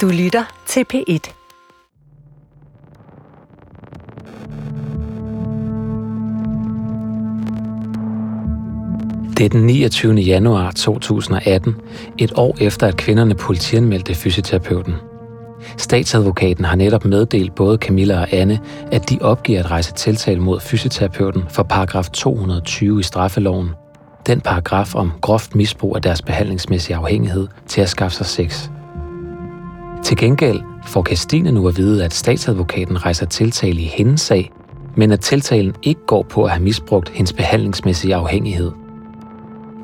Du lytter til P1. Det er den 29. januar 2018, et år efter at kvinderne politianmeldte fysioterapeuten. Statsadvokaten har netop meddelt både Camilla og Anne, at de opgiver at rejse tiltale mod fysioterapeuten for paragraf 220 i straffeloven. Den paragraf om groft misbrug af deres behandlingsmæssige afhængighed til at skaffe sig sex. Til gengæld får Christine nu at vide, at statsadvokaten rejser tiltale i hendes sag, men at tiltalen ikke går på at have misbrugt hendes behandlingsmæssige afhængighed –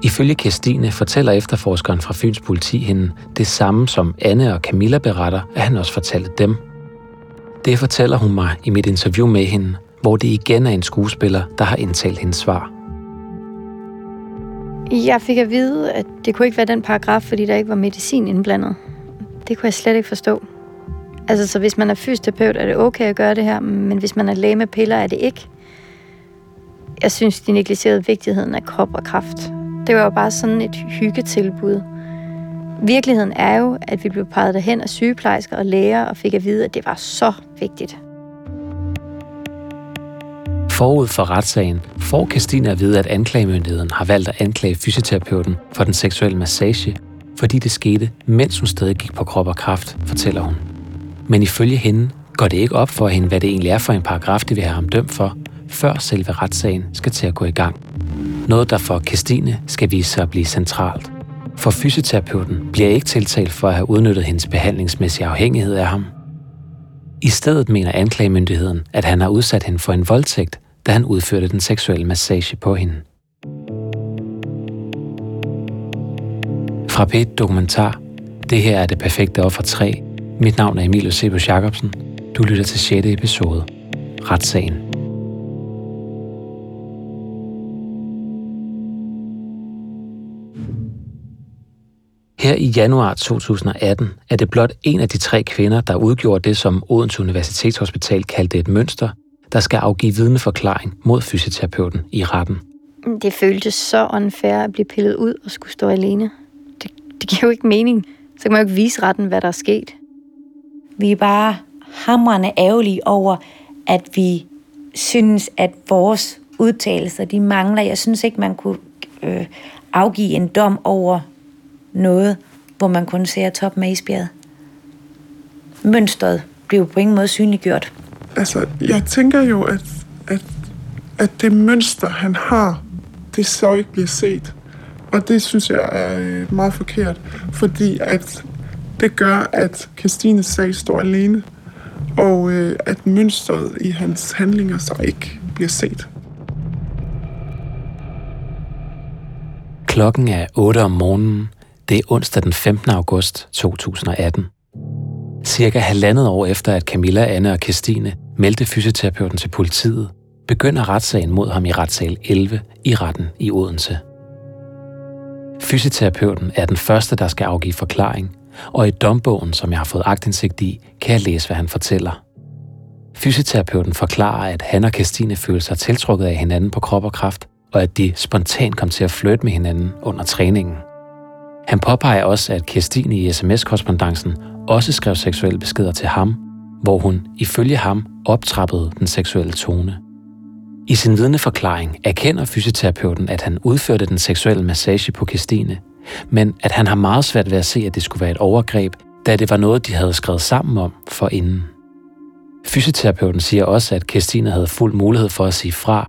Ifølge Kirstine fortæller efterforskeren fra Fyns politi hende det samme, som Anne og Camilla beretter, at han også fortalte dem. Det fortæller hun mig i mit interview med hende, hvor det igen er en skuespiller, der har indtalt hendes svar. Jeg fik at vide, at det kunne ikke være den paragraf, fordi der ikke var medicin indblandet. Det kunne jeg slet ikke forstå. Altså, så hvis man er fysioterapeut, er det okay at gøre det her, men hvis man er læge med piller, er det ikke. Jeg synes, de negligerede vigtigheden af krop og kraft. Det var jo bare sådan et hyggetilbud. Virkeligheden er jo, at vi blev peget derhen af sygeplejersker og læger og fik at vide, at det var så vigtigt. Forud for retssagen får Christina at vide, at anklagemyndigheden har valgt at anklage fysioterapeuten for den seksuelle massage, fordi det skete, mens hun stadig gik på krop og kraft, fortæller hun. Men ifølge hende går det ikke op for hende, hvad det egentlig er for en paragraf, de vil have ham dømt for, før selve retssagen skal til at gå i gang. Noget, der for Christine skal vise sig at blive centralt. For fysioterapeuten bliver ikke tiltalt for at have udnyttet hendes behandlingsmæssige afhængighed af ham. I stedet mener anklagemyndigheden, at han har udsat hende for en voldtægt, da han udførte den seksuelle massage på hende. Fra p Dokumentar. Det her er det perfekte offer 3. Mit navn er Emil Sebus Jacobsen. Du lytter til 6. episode. Retssagen. Her i januar 2018 er det blot en af de tre kvinder, der udgjorde det, som Odense Universitetshospital kaldte et mønster, der skal afgive vidneforklaring mod fysioterapeuten i retten. Det føltes så unfair at blive pillet ud og skulle stå alene. Det, giver jo ikke mening. Så kan man jo ikke vise retten, hvad der er sket. Vi er bare hamrende ærgerlige over, at vi synes, at vores udtalelser, de mangler. Jeg synes ikke, man kunne øh, afgive en dom over noget, hvor man kun ser toppen af isbjerget. Mønstret blev på ingen måde synliggjort. Altså, jeg tænker jo, at, at, at det mønster, han har, det så ikke bliver set. Og det synes jeg er øh, meget forkert, fordi at det gør, at Christines sag står alene, og øh, at mønstret i hans handlinger så ikke bliver set. Klokken er 8 om morgenen, det er onsdag den 15. august 2018. Cirka halvandet år efter, at Camilla, Anne og Christine meldte fysioterapeuten til politiet, begynder retssagen mod ham i retssal 11 i retten i Odense. Fysioterapeuten er den første, der skal afgive forklaring, og i dombogen, som jeg har fået agtindsigt i, kan jeg læse, hvad han fortæller. Fysioterapeuten forklarer, at han og Christine føler sig tiltrukket af hinanden på krop og kraft, og at de spontant kom til at flytte med hinanden under træningen. Han påpeger også, at Kirstine i sms-korrespondancen også skrev seksuelle beskeder til ham, hvor hun ifølge ham optrappede den seksuelle tone. I sin vidneforklaring erkender fysioterapeuten, at han udførte den seksuelle massage på Kirstine, men at han har meget svært ved at se, at det skulle være et overgreb, da det var noget, de havde skrevet sammen om for inden. Fysioterapeuten siger også, at Kirstine havde fuld mulighed for at sige fra,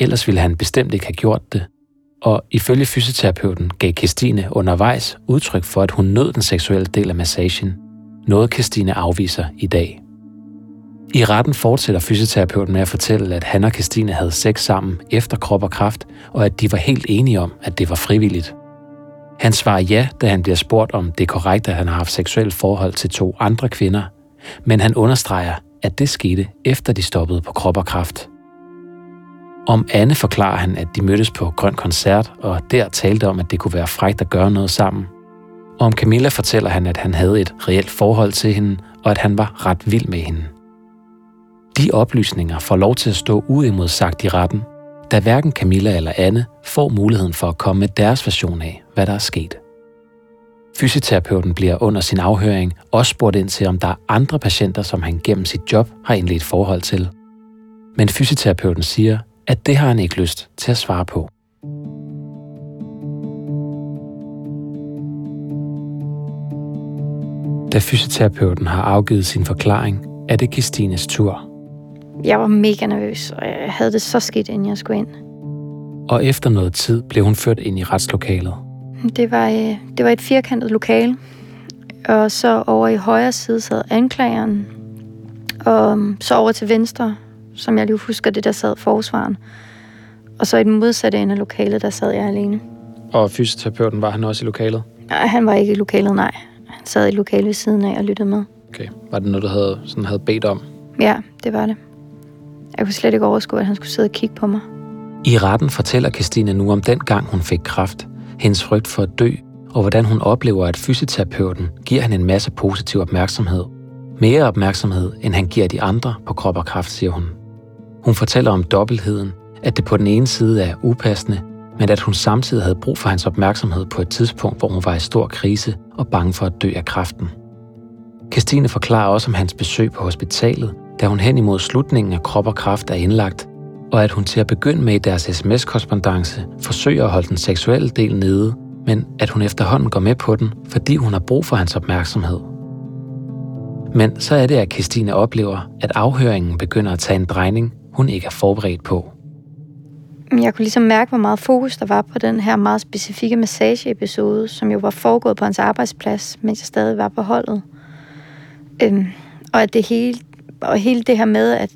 ellers ville han bestemt ikke have gjort det, og ifølge fysioterapeuten gav Christine undervejs udtryk for, at hun nød den seksuelle del af massagen. Noget Christine afviser i dag. I retten fortsætter fysioterapeuten med at fortælle, at han og Christine havde sex sammen efter krop og kraft, og at de var helt enige om, at det var frivilligt. Han svarer ja, da han bliver spurgt, om det er korrekt, at han har haft seksuelt forhold til to andre kvinder, men han understreger, at det skete efter de stoppede på krop og kraft. Om Anne forklarer han, at de mødtes på Grøn Koncert, og der talte om, at det kunne være frægt at gøre noget sammen. Og om Camilla fortæller han, at han havde et reelt forhold til hende, og at han var ret vild med hende. De oplysninger får lov til at stå uimodsagt i retten, da hverken Camilla eller Anne får muligheden for at komme med deres version af, hvad der er sket. Fysioterapeuten bliver under sin afhøring også spurgt ind til, om der er andre patienter, som han gennem sit job har indledt forhold til. Men fysioterapeuten siger, at det har han ikke lyst til at svare på. Da fysioterapeuten har afgivet sin forklaring, er det Kristines tur. Jeg var mega nervøs, og jeg havde det så skidt, inden jeg skulle ind. Og efter noget tid blev hun ført ind i retslokalet. Det var, øh, det var et firkantet lokale, og så over i højre side sad anklageren, og um, så over til venstre, som jeg lige husker det, der sad forsvaren. Og så i den modsatte ende af lokalet, der sad jeg alene. Og fysioterapeuten, var han også i lokalet? Nej, han var ikke i lokalet, nej. Han sad i lokalet ved siden af og lyttede med. Okay. Var det noget, du havde, sådan havde bedt om? Ja, det var det. Jeg kunne slet ikke overskue, at han skulle sidde og kigge på mig. I retten fortæller Christina nu om den gang, hun fik kræft, hendes frygt for at dø, og hvordan hun oplever, at fysioterapeuten giver hende en masse positiv opmærksomhed. Mere opmærksomhed, end han giver de andre på krop og kraft, siger hun. Hun fortæller om dobbeltheden, at det på den ene side er upassende, men at hun samtidig havde brug for hans opmærksomhed på et tidspunkt, hvor hun var i stor krise og bange for at dø af kræften. Christine forklarer også om hans besøg på hospitalet, da hun hen imod slutningen af krop og kraft er indlagt, og at hun til at begynde med i deres sms-korrespondence forsøger at holde den seksuelle del nede, men at hun efterhånden går med på den, fordi hun har brug for hans opmærksomhed. Men så er det, at Christine oplever, at afhøringen begynder at tage en drejning, hun ikke er forberedt på. Jeg kunne ligesom mærke, hvor meget fokus der var på den her meget specifikke massageepisode, som jo var foregået på hans arbejdsplads, mens jeg stadig var på holdet. Øhm, og at det hele, og hele det her med, at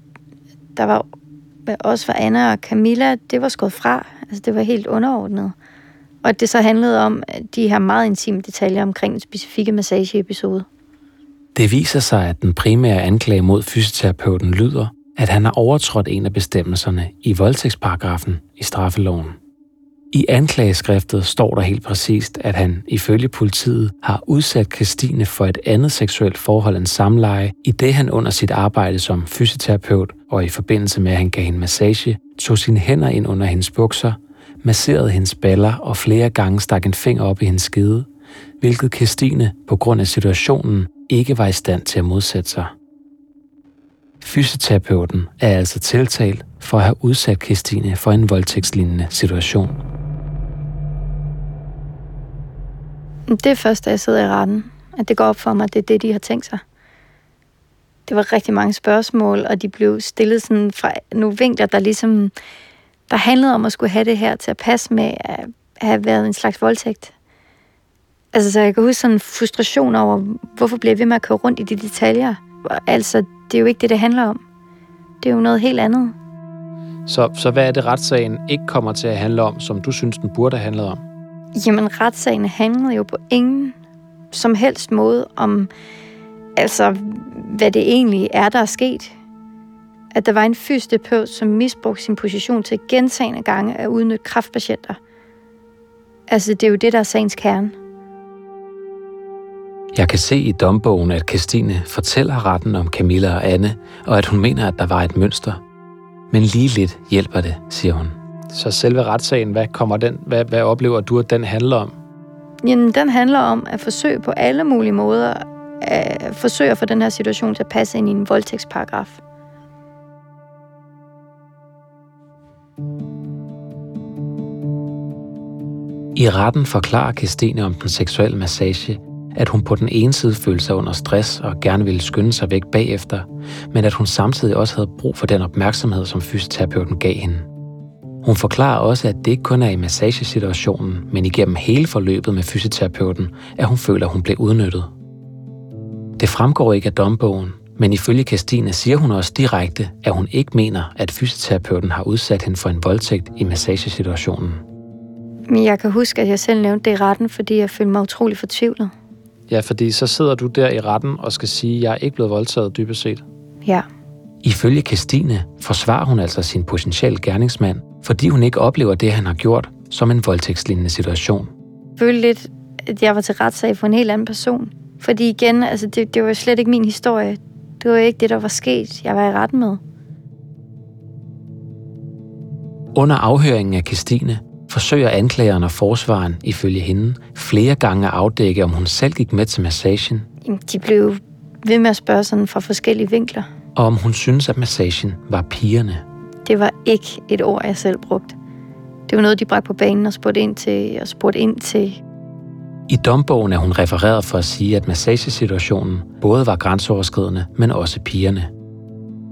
der var også for Anna og Camilla, det var skåret fra. Altså det var helt underordnet. Og at det så handlede om de her meget intime detaljer omkring den specifikke massageepisode. Det viser sig, at den primære anklage mod fysioterapeuten lyder, at han har overtrådt en af bestemmelserne i voldtægtsparagrafen i straffeloven. I anklageskriftet står der helt præcist, at han ifølge politiet har udsat Christine for et andet seksuelt forhold end samleje, i det han under sit arbejde som fysioterapeut og i forbindelse med, at han gav hende massage, tog sine hænder ind under hendes bukser, masserede hendes baller og flere gange stak en finger op i hendes skede, hvilket Christine på grund af situationen ikke var i stand til at modsætte sig. Fysioterapeuten er altså tiltalt for at have udsat Christine for en voldtægtslignende situation. Det er først, da jeg sidder i retten, at det går op for mig, at det er det, de har tænkt sig. Det var rigtig mange spørgsmål, og de blev stillet sådan fra nogle vinkler, der ligesom der handlede om at skulle have det her til at passe med at have været en slags voldtægt. Altså, så jeg kan huske sådan en frustration over, hvorfor bliver jeg ved med at køre rundt i de detaljer? Altså, det er jo ikke det, det handler om. Det er jo noget helt andet. Så, så hvad er det, retssagen ikke kommer til at handle om, som du synes, den burde have handlet om? Jamen, retssagen handlede jo på ingen som helst måde om, altså, hvad det egentlig er, der er sket. At der var en fysioterapeut, som misbrugte sin position til gentagende gange at udnytte kraftpatienter. Altså, det er jo det, der er sagens kerne. Jeg kan se i dombogen, at Christine fortæller retten om Camilla og Anne, og at hun mener, at der var et mønster. Men lige lidt hjælper det, siger hun. Så selve retssagen, hvad, kommer den, hvad, hvad oplever du, at den handler om? Jamen, den handler om at forsøge på alle mulige måder at forsøge at få den her situation til at passe ind i en voldtægtsparagraf. I retten forklarer Christine om den seksuelle massage, at hun på den ene side følte sig under stress og gerne ville skynde sig væk bagefter, men at hun samtidig også havde brug for den opmærksomhed, som fysioterapeuten gav hende. Hun forklarer også, at det ikke kun er i massagesituationen, men igennem hele forløbet med fysioterapeuten, at hun føler, at hun blev udnyttet. Det fremgår ikke af dombogen, men ifølge Christine siger hun også direkte, at hun ikke mener, at fysioterapeuten har udsat hende for en voldtægt i massagesituationen. Men jeg kan huske, at jeg selv nævnte det i retten, fordi jeg følte mig utrolig fortvivlet. Ja, fordi så sidder du der i retten og skal sige, at jeg er ikke blevet voldtaget dybest set. Ja. Ifølge Christine forsvarer hun altså sin potentielle gerningsmand, fordi hun ikke oplever det, han har gjort, som en voldtægtslignende situation. Jeg følte lidt, at jeg var til retssag for en helt anden person. Fordi igen, altså det, det var slet ikke min historie. Det var ikke det, der var sket, jeg var i retten med. Under afhøringen af Christine forsøger anklageren og forsvaren, ifølge hende, flere gange at afdække, om hun selv gik med til massagen. De blev ved med at spørge sådan fra forskellige vinkler. Og om hun synes, at massagen var pigerne. Det var ikke et ord, jeg selv brugte. Det var noget, de bragte på banen og spurgte ind til. Og spurgte ind til. I dombogen er hun refereret for at sige, at massagesituationen både var grænseoverskridende, men også pigerne.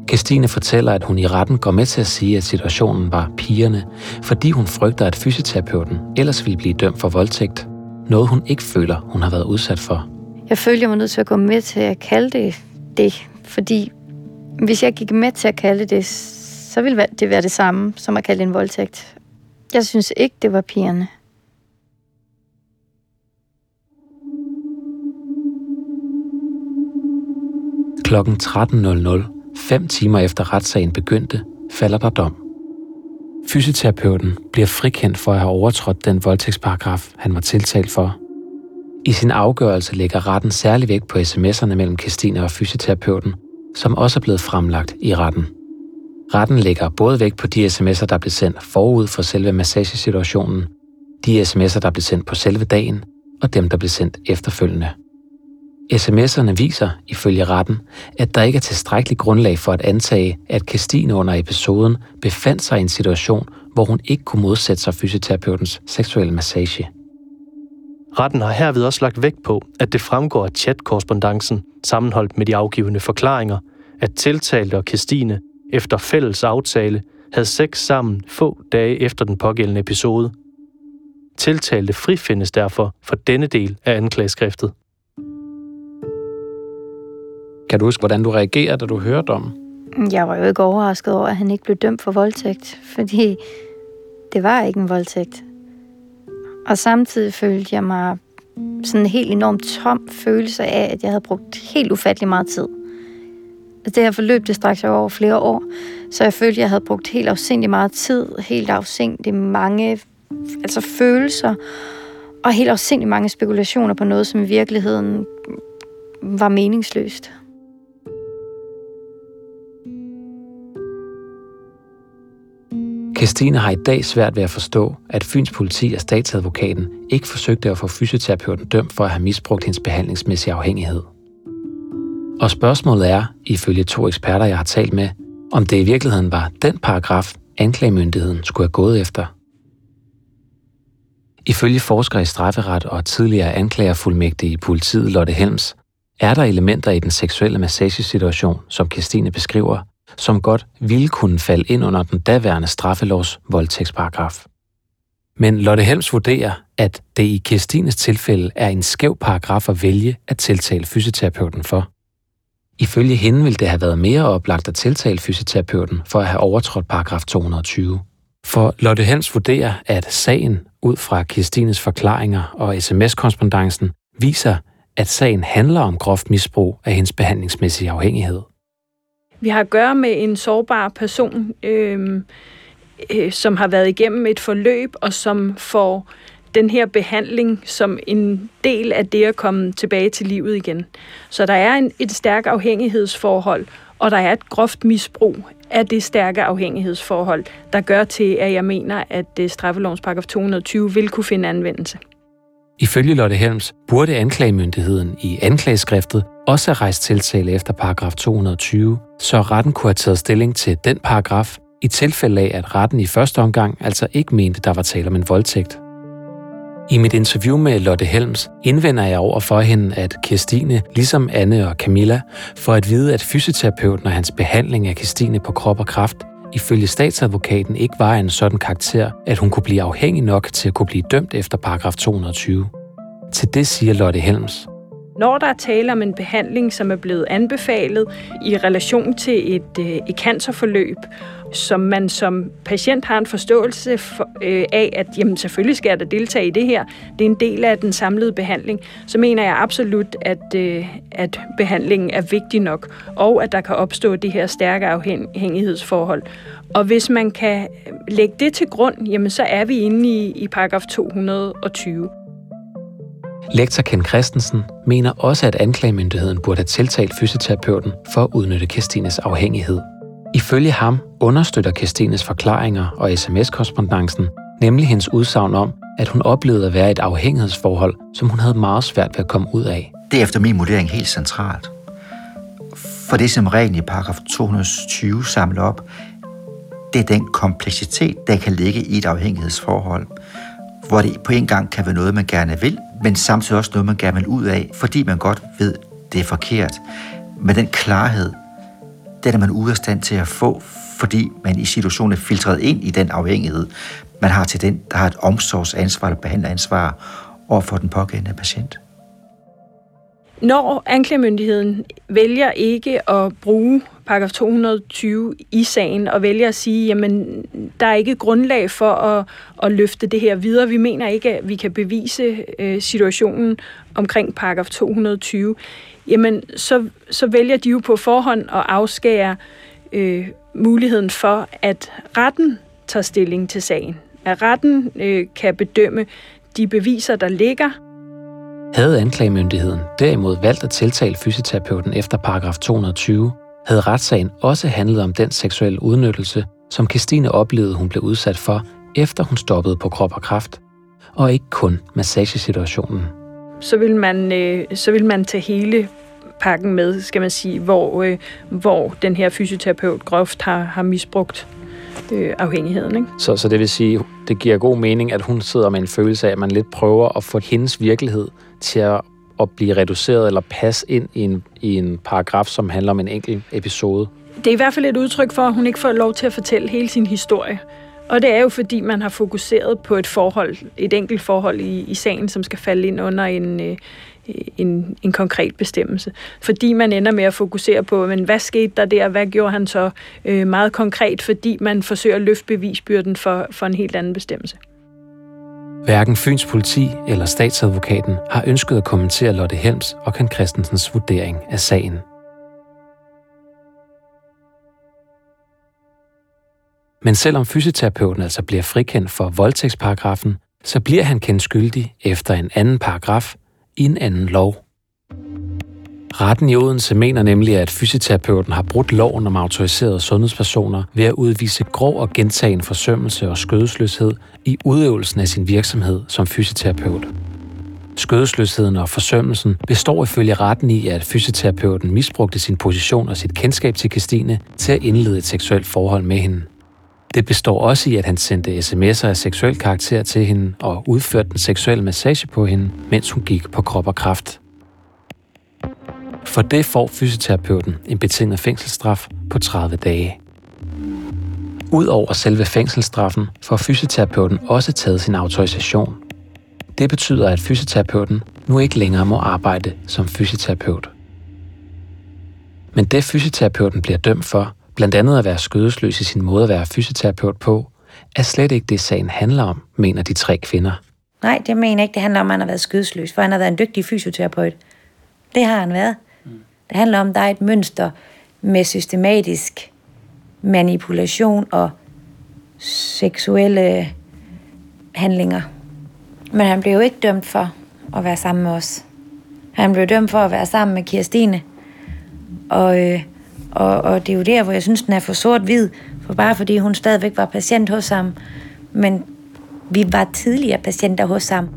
Christine fortæller, at hun i retten går med til at sige, at situationen var pigerne, fordi hun frygter, at fysioterapeuten ellers ville blive dømt for voldtægt. Noget hun ikke føler, hun har været udsat for. Jeg følte, jeg var nødt til at gå med til at kalde det det, fordi hvis jeg gik med til at kalde det, så ville det være det samme som at kalde det en voldtægt. Jeg synes ikke, det var pigerne. Klokken 13.00 Fem timer efter retssagen begyndte, falder der dom. Fysioterapeuten bliver frikendt for at have overtrådt den voldtægtsparagraf, han var tiltalt for. I sin afgørelse lægger retten særlig vægt på sms'erne mellem Christine og fysioterapeuten, som også er blevet fremlagt i retten. Retten lægger både vægt på de sms'er, der blev sendt forud for selve massagesituationen, de sms'er, der blev sendt på selve dagen, og dem, der blev sendt efterfølgende. SMS'erne viser, ifølge retten, at der ikke er tilstrækkelig grundlag for at antage, at Christine under episoden befandt sig i en situation, hvor hun ikke kunne modsætte sig fysioterapeutens seksuelle massage. Retten har herved også lagt vægt på, at det fremgår af chatkorrespondancen, sammenholdt med de afgivende forklaringer, at tiltalte og Christine efter fælles aftale havde sex sammen få dage efter den pågældende episode. Tiltalte frifindes derfor for denne del af anklageskriftet. Kan du huske, hvordan du reagerede, da du hørte om? Jeg var jo ikke overrasket over, at han ikke blev dømt for voldtægt, fordi det var ikke en voldtægt. Og samtidig følte jeg mig sådan en helt enormt tom følelse af, at jeg havde brugt helt ufattelig meget tid. Altså, det her forløb, det straks over flere år, så jeg følte, at jeg havde brugt helt afsindig meget tid, helt afsindig mange altså følelser, og helt afsindig mange spekulationer på noget, som i virkeligheden var meningsløst. Christine har i dag svært ved at forstå, at Fyns politi og statsadvokaten ikke forsøgte at få fysioterapeuten dømt for at have misbrugt hendes behandlingsmæssige afhængighed. Og spørgsmålet er, ifølge to eksperter, jeg har talt med, om det i virkeligheden var den paragraf, anklagemyndigheden skulle have gået efter. Ifølge forsker i strafferet og tidligere anklagerfuldmægtige i politiet Lotte Helms, er der elementer i den seksuelle massagesituation, som Christine beskriver, som godt ville kunne falde ind under den daværende straffelovs voldtægtsparagraf. Men Lotte Helms vurderer, at det i Kirstines tilfælde er en skæv paragraf at vælge at tiltale fysioterapeuten for. Ifølge hende ville det have været mere oplagt at tiltale fysioterapeuten for at have overtrådt paragraf 220. For Lotte Helms vurderer, at sagen ud fra Kirstines forklaringer og sms-korrespondancen viser, at sagen handler om groft misbrug af hendes behandlingsmæssige afhængighed. Vi har at gøre med en sårbar person, øh, øh, som har været igennem et forløb, og som får den her behandling som en del af det at komme tilbage til livet igen. Så der er en, et stærkt afhængighedsforhold, og der er et groft misbrug af det stærke afhængighedsforhold, der gør til, at jeg mener, at øh, straffelovens paragraf 220 vil kunne finde anvendelse. Ifølge Lotte Helms burde anklagemyndigheden i anklageskriftet også er rejst tiltale efter paragraf 220, så retten kunne have taget stilling til den paragraf, i tilfælde af, at retten i første omgang altså ikke mente, der var tale om en voldtægt. I mit interview med Lotte Helms indvender jeg over for hende, at Kirstine, ligesom Anne og Camilla, får at vide, at fysioterapeuten og hans behandling af Kirstine på krop og kraft ifølge statsadvokaten ikke var en sådan karakter, at hun kunne blive afhængig nok til at kunne blive dømt efter paragraf 220. Til det siger Lotte Helms. Når der er tale om en behandling, som er blevet anbefalet i relation til et, øh, et cancerforløb, som man som patient har en forståelse for, øh, af, at jamen, selvfølgelig skal jeg da deltage i det her, det er en del af den samlede behandling, så mener jeg absolut, at, øh, at behandlingen er vigtig nok, og at der kan opstå det her stærke afhængighedsforhold. Og hvis man kan øh, lægge det til grund, jamen, så er vi inde i, i paragraf 220. Lektor Ken Christensen mener også, at anklagemyndigheden burde have tiltalt fysioterapeuten for at udnytte Kirstines afhængighed. Ifølge ham understøtter Kirstines forklaringer og sms-korrespondancen Nemlig hendes udsagn om, at hun oplevede at være i et afhængighedsforhold, som hun havde meget svært ved at komme ud af. Det er efter min vurdering helt centralt. For det, som reglen i paragraf 220 samler op, det er den kompleksitet, der kan ligge i et afhængighedsforhold, hvor det på en gang kan være noget, man gerne vil, men samtidig også noget, man gerne vil ud af, fordi man godt ved, det er forkert. Men den klarhed, den er man ude af stand til at få, fordi man i situationen er filtreret ind i den afhængighed, man har til den, der har et omsorgsansvar eller behandleransvar over for den pågældende patient. Når anklagemyndigheden vælger ikke at bruge paragraf 220 i sagen og vælger at sige, jamen der er ikke grundlag for at, at løfte det her videre. Vi mener ikke, at vi kan bevise øh, situationen omkring paragraf 220. Jamen så, så vælger de jo på forhånd at afskære øh, muligheden for, at retten tager stilling til sagen. At retten øh, kan bedømme de beviser, der ligger, havde anklagemyndigheden derimod valgt at tiltale fysioterapeuten efter paragraf 220, havde retssagen også handlet om den seksuelle udnyttelse, som Christine oplevede, hun blev udsat for, efter hun stoppede på krop og kraft, og ikke kun massagesituationen. Så vil man, øh, så vil man tage hele pakken med, skal man sige, hvor, øh, hvor den her fysioterapeut groft har, har misbrugt øh, afhængigheden. Ikke? Så, så det vil sige, det giver god mening, at hun sidder med en følelse af, at man lidt prøver at få hendes virkelighed til at, at blive reduceret eller passe ind i en, i en paragraf, som handler om en enkelt episode. Det er i hvert fald et udtryk for, at hun ikke får lov til at fortælle hele sin historie. Og det er jo fordi, man har fokuseret på et forhold, et enkelt forhold i, i sagen, som skal falde ind under en, øh, en, en konkret bestemmelse. Fordi man ender med at fokusere på, men hvad skete der der, hvad gjorde han så øh, meget konkret, fordi man forsøger at løfte bevisbyrden for, for en helt anden bestemmelse. Hverken Fyns politi eller statsadvokaten har ønsket at kommentere Lotte Helms og Ken Christensens vurdering af sagen. Men selvom fysioterapeuten altså bliver frikendt for voldtægtsparagrafen, så bliver han kendt skyldig efter en anden paragraf i en anden lov. Retten i Odense mener nemlig, at fysioterapeuten har brudt loven om autoriserede sundhedspersoner ved at udvise grov og gentagen forsømmelse og skødesløshed i udøvelsen af sin virksomhed som fysioterapeut. Skødesløsheden og forsømmelsen består ifølge retten i, at fysioterapeuten misbrugte sin position og sit kendskab til Christine til at indlede et seksuelt forhold med hende. Det består også i, at han sendte sms'er af seksuel karakter til hende og udførte en seksuel massage på hende, mens hun gik på krop og kraft. For det får fysioterapeuten en betinget fængselsstraf på 30 dage. Udover selve fængselsstraffen får fysioterapeuten også taget sin autorisation. Det betyder, at fysioterapeuten nu ikke længere må arbejde som fysioterapeut. Men det fysioterapeuten bliver dømt for, blandt andet at være skødesløs i sin måde at være fysioterapeut på, er slet ikke det, sagen handler om, mener de tre kvinder. Nej, det mener ikke. Det handler om, at han har været skødesløs, for han har været en dygtig fysioterapeut. Det har han været. Det handler om, at der er et mønster med systematisk manipulation og seksuelle handlinger. Men han blev jo ikke dømt for at være sammen med os. Han blev dømt for at være sammen med Kirstine. Og, øh, og, og det er jo der, hvor jeg synes, den er for sort-hvid. For bare fordi hun stadigvæk var patient hos ham. Men vi var tidligere patienter hos ham.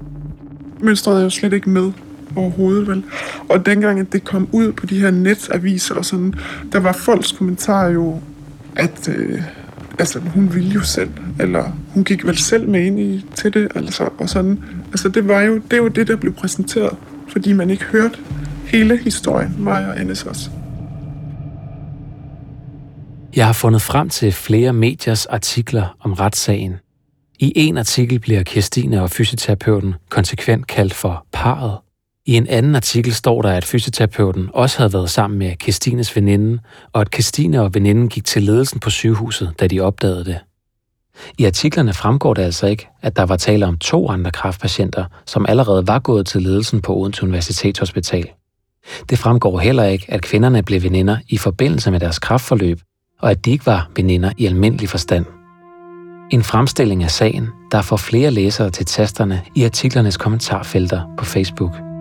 Mønstret er jo slet ikke med overhovedet, vel? Og dengang, at det kom ud på de her netaviser og sådan, der var folks kommentarer jo, at øh, altså, hun ville jo selv, eller hun gik vel selv med ind i, til det, altså, og sådan. Altså, det var jo det, var det, der blev præsenteret, fordi man ikke hørte hele historien, mig og Annes også. Jeg har fundet frem til flere mediers artikler om retssagen. I en artikel bliver Kirstine og fysioterapeuten konsekvent kaldt for parret. I en anden artikel står der, at fysioterapeuten også havde været sammen med Kirstines veninde, og at Kirstine og veninden gik til ledelsen på sygehuset, da de opdagede det. I artiklerne fremgår det altså ikke, at der var tale om to andre kraftpatienter, som allerede var gået til ledelsen på Odense Universitetshospital. Det fremgår heller ikke, at kvinderne blev veninder i forbindelse med deres kraftforløb, og at de ikke var veninder i almindelig forstand. En fremstilling af sagen, der får flere læsere til tasterne i artiklernes kommentarfelter på Facebook.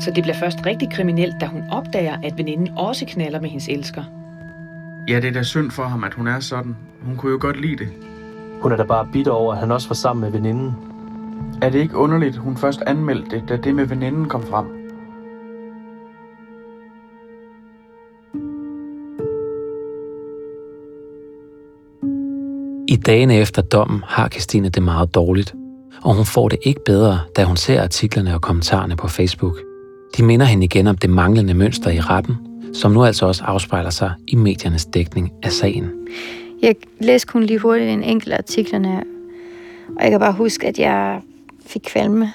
Så det bliver først rigtig kriminelt, da hun opdager, at veninden også knaller med hendes elsker. Ja, det er da synd for ham, at hun er sådan. Hun kunne jo godt lide det. Hun er da bare bitter over, at han også var sammen med veninden. Er det ikke underligt, hun først anmeldte det, da det med veninden kom frem? I dagene efter dommen har Christine det meget dårligt, og hun får det ikke bedre, da hun ser artiklerne og kommentarerne på Facebook. De minder hende igen om det manglende mønster i retten, som nu altså også afspejler sig i mediernes dækning af sagen. Jeg læste kun lige hurtigt en enkelt af artiklerne, og jeg kan bare huske, at jeg fik kvalme.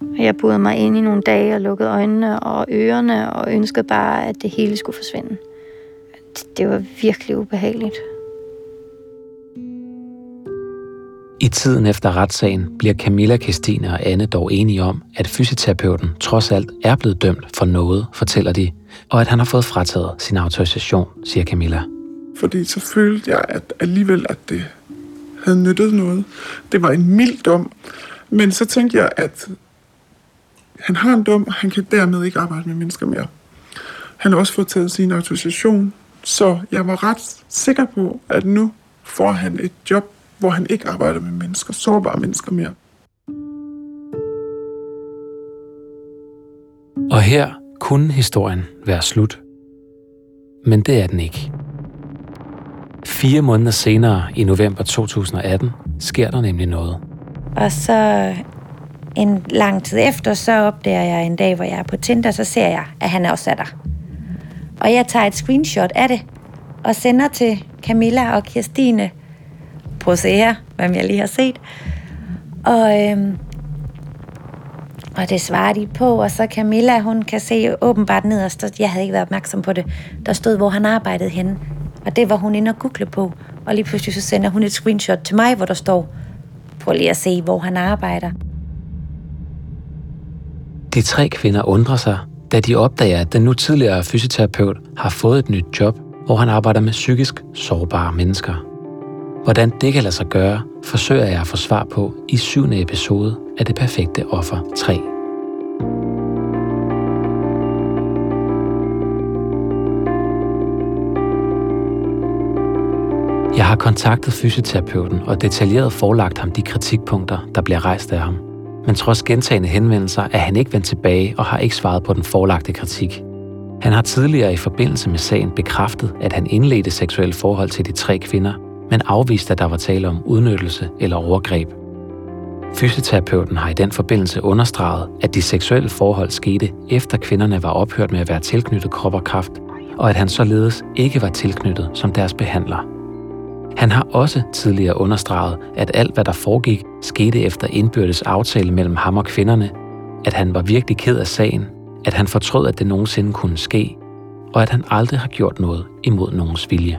Og jeg boede mig ind i nogle dage og lukkede øjnene og ørerne og ønskede bare, at det hele skulle forsvinde. Det var virkelig ubehageligt. I tiden efter retssagen bliver Camilla, Christine og Anne dog enige om, at fysioterapeuten trods alt er blevet dømt for noget, fortæller de, og at han har fået frataget sin autorisation, siger Camilla. Fordi så følte jeg at alligevel, at det havde nyttet noget. Det var en mild dom. Men så tænkte jeg, at han har en dom, og han kan dermed ikke arbejde med mennesker mere. Han har også fået taget sin autorisation, så jeg var ret sikker på, at nu får han et job, hvor han ikke arbejder med mennesker, sårbare mennesker mere. Og her kunne historien være slut. Men det er den ikke. Fire måneder senere, i november 2018, sker der nemlig noget. Og så en lang tid efter, så opdager jeg en dag, hvor jeg er på Tinder, så ser jeg, at han også er der. Og jeg tager et screenshot af det, og sender til Camilla og Kirstine. Prøv at se her, hvad jeg lige har set. Og, øhm, og det svarer de på, og så Camilla, hun kan se åbenbart nederst, jeg havde ikke været opmærksom på det, der stod, hvor han arbejdede henne. Og det var hun inde og google på. Og lige pludselig så sender hun et screenshot til mig, hvor der står, prøv lige at se, hvor han arbejder. De tre kvinder undrer sig, da de opdager, at den nu tidligere fysioterapeut har fået et nyt job, hvor han arbejder med psykisk sårbare mennesker. Hvordan det kan lade sig gøre, forsøger jeg at få svar på i syvende episode af Det Perfekte Offer 3. Jeg har kontaktet fysioterapeuten og detaljeret forelagt ham de kritikpunkter, der bliver rejst af ham. Men trods gentagende henvendelser er han ikke vendt tilbage og har ikke svaret på den forelagte kritik. Han har tidligere i forbindelse med sagen bekræftet, at han indledte seksuelle forhold til de tre kvinder, men afviste, at der var tale om udnyttelse eller overgreb. Fysioterapeuten har i den forbindelse understreget, at de seksuelle forhold skete efter kvinderne var ophørt med at være tilknyttet krop og kraft, og at han således ikke var tilknyttet som deres behandler. Han har også tidligere understreget, at alt hvad der foregik, skete efter indbyrdes aftale mellem ham og kvinderne, at han var virkelig ked af sagen, at han fortrød, at det nogensinde kunne ske, og at han aldrig har gjort noget imod nogens vilje.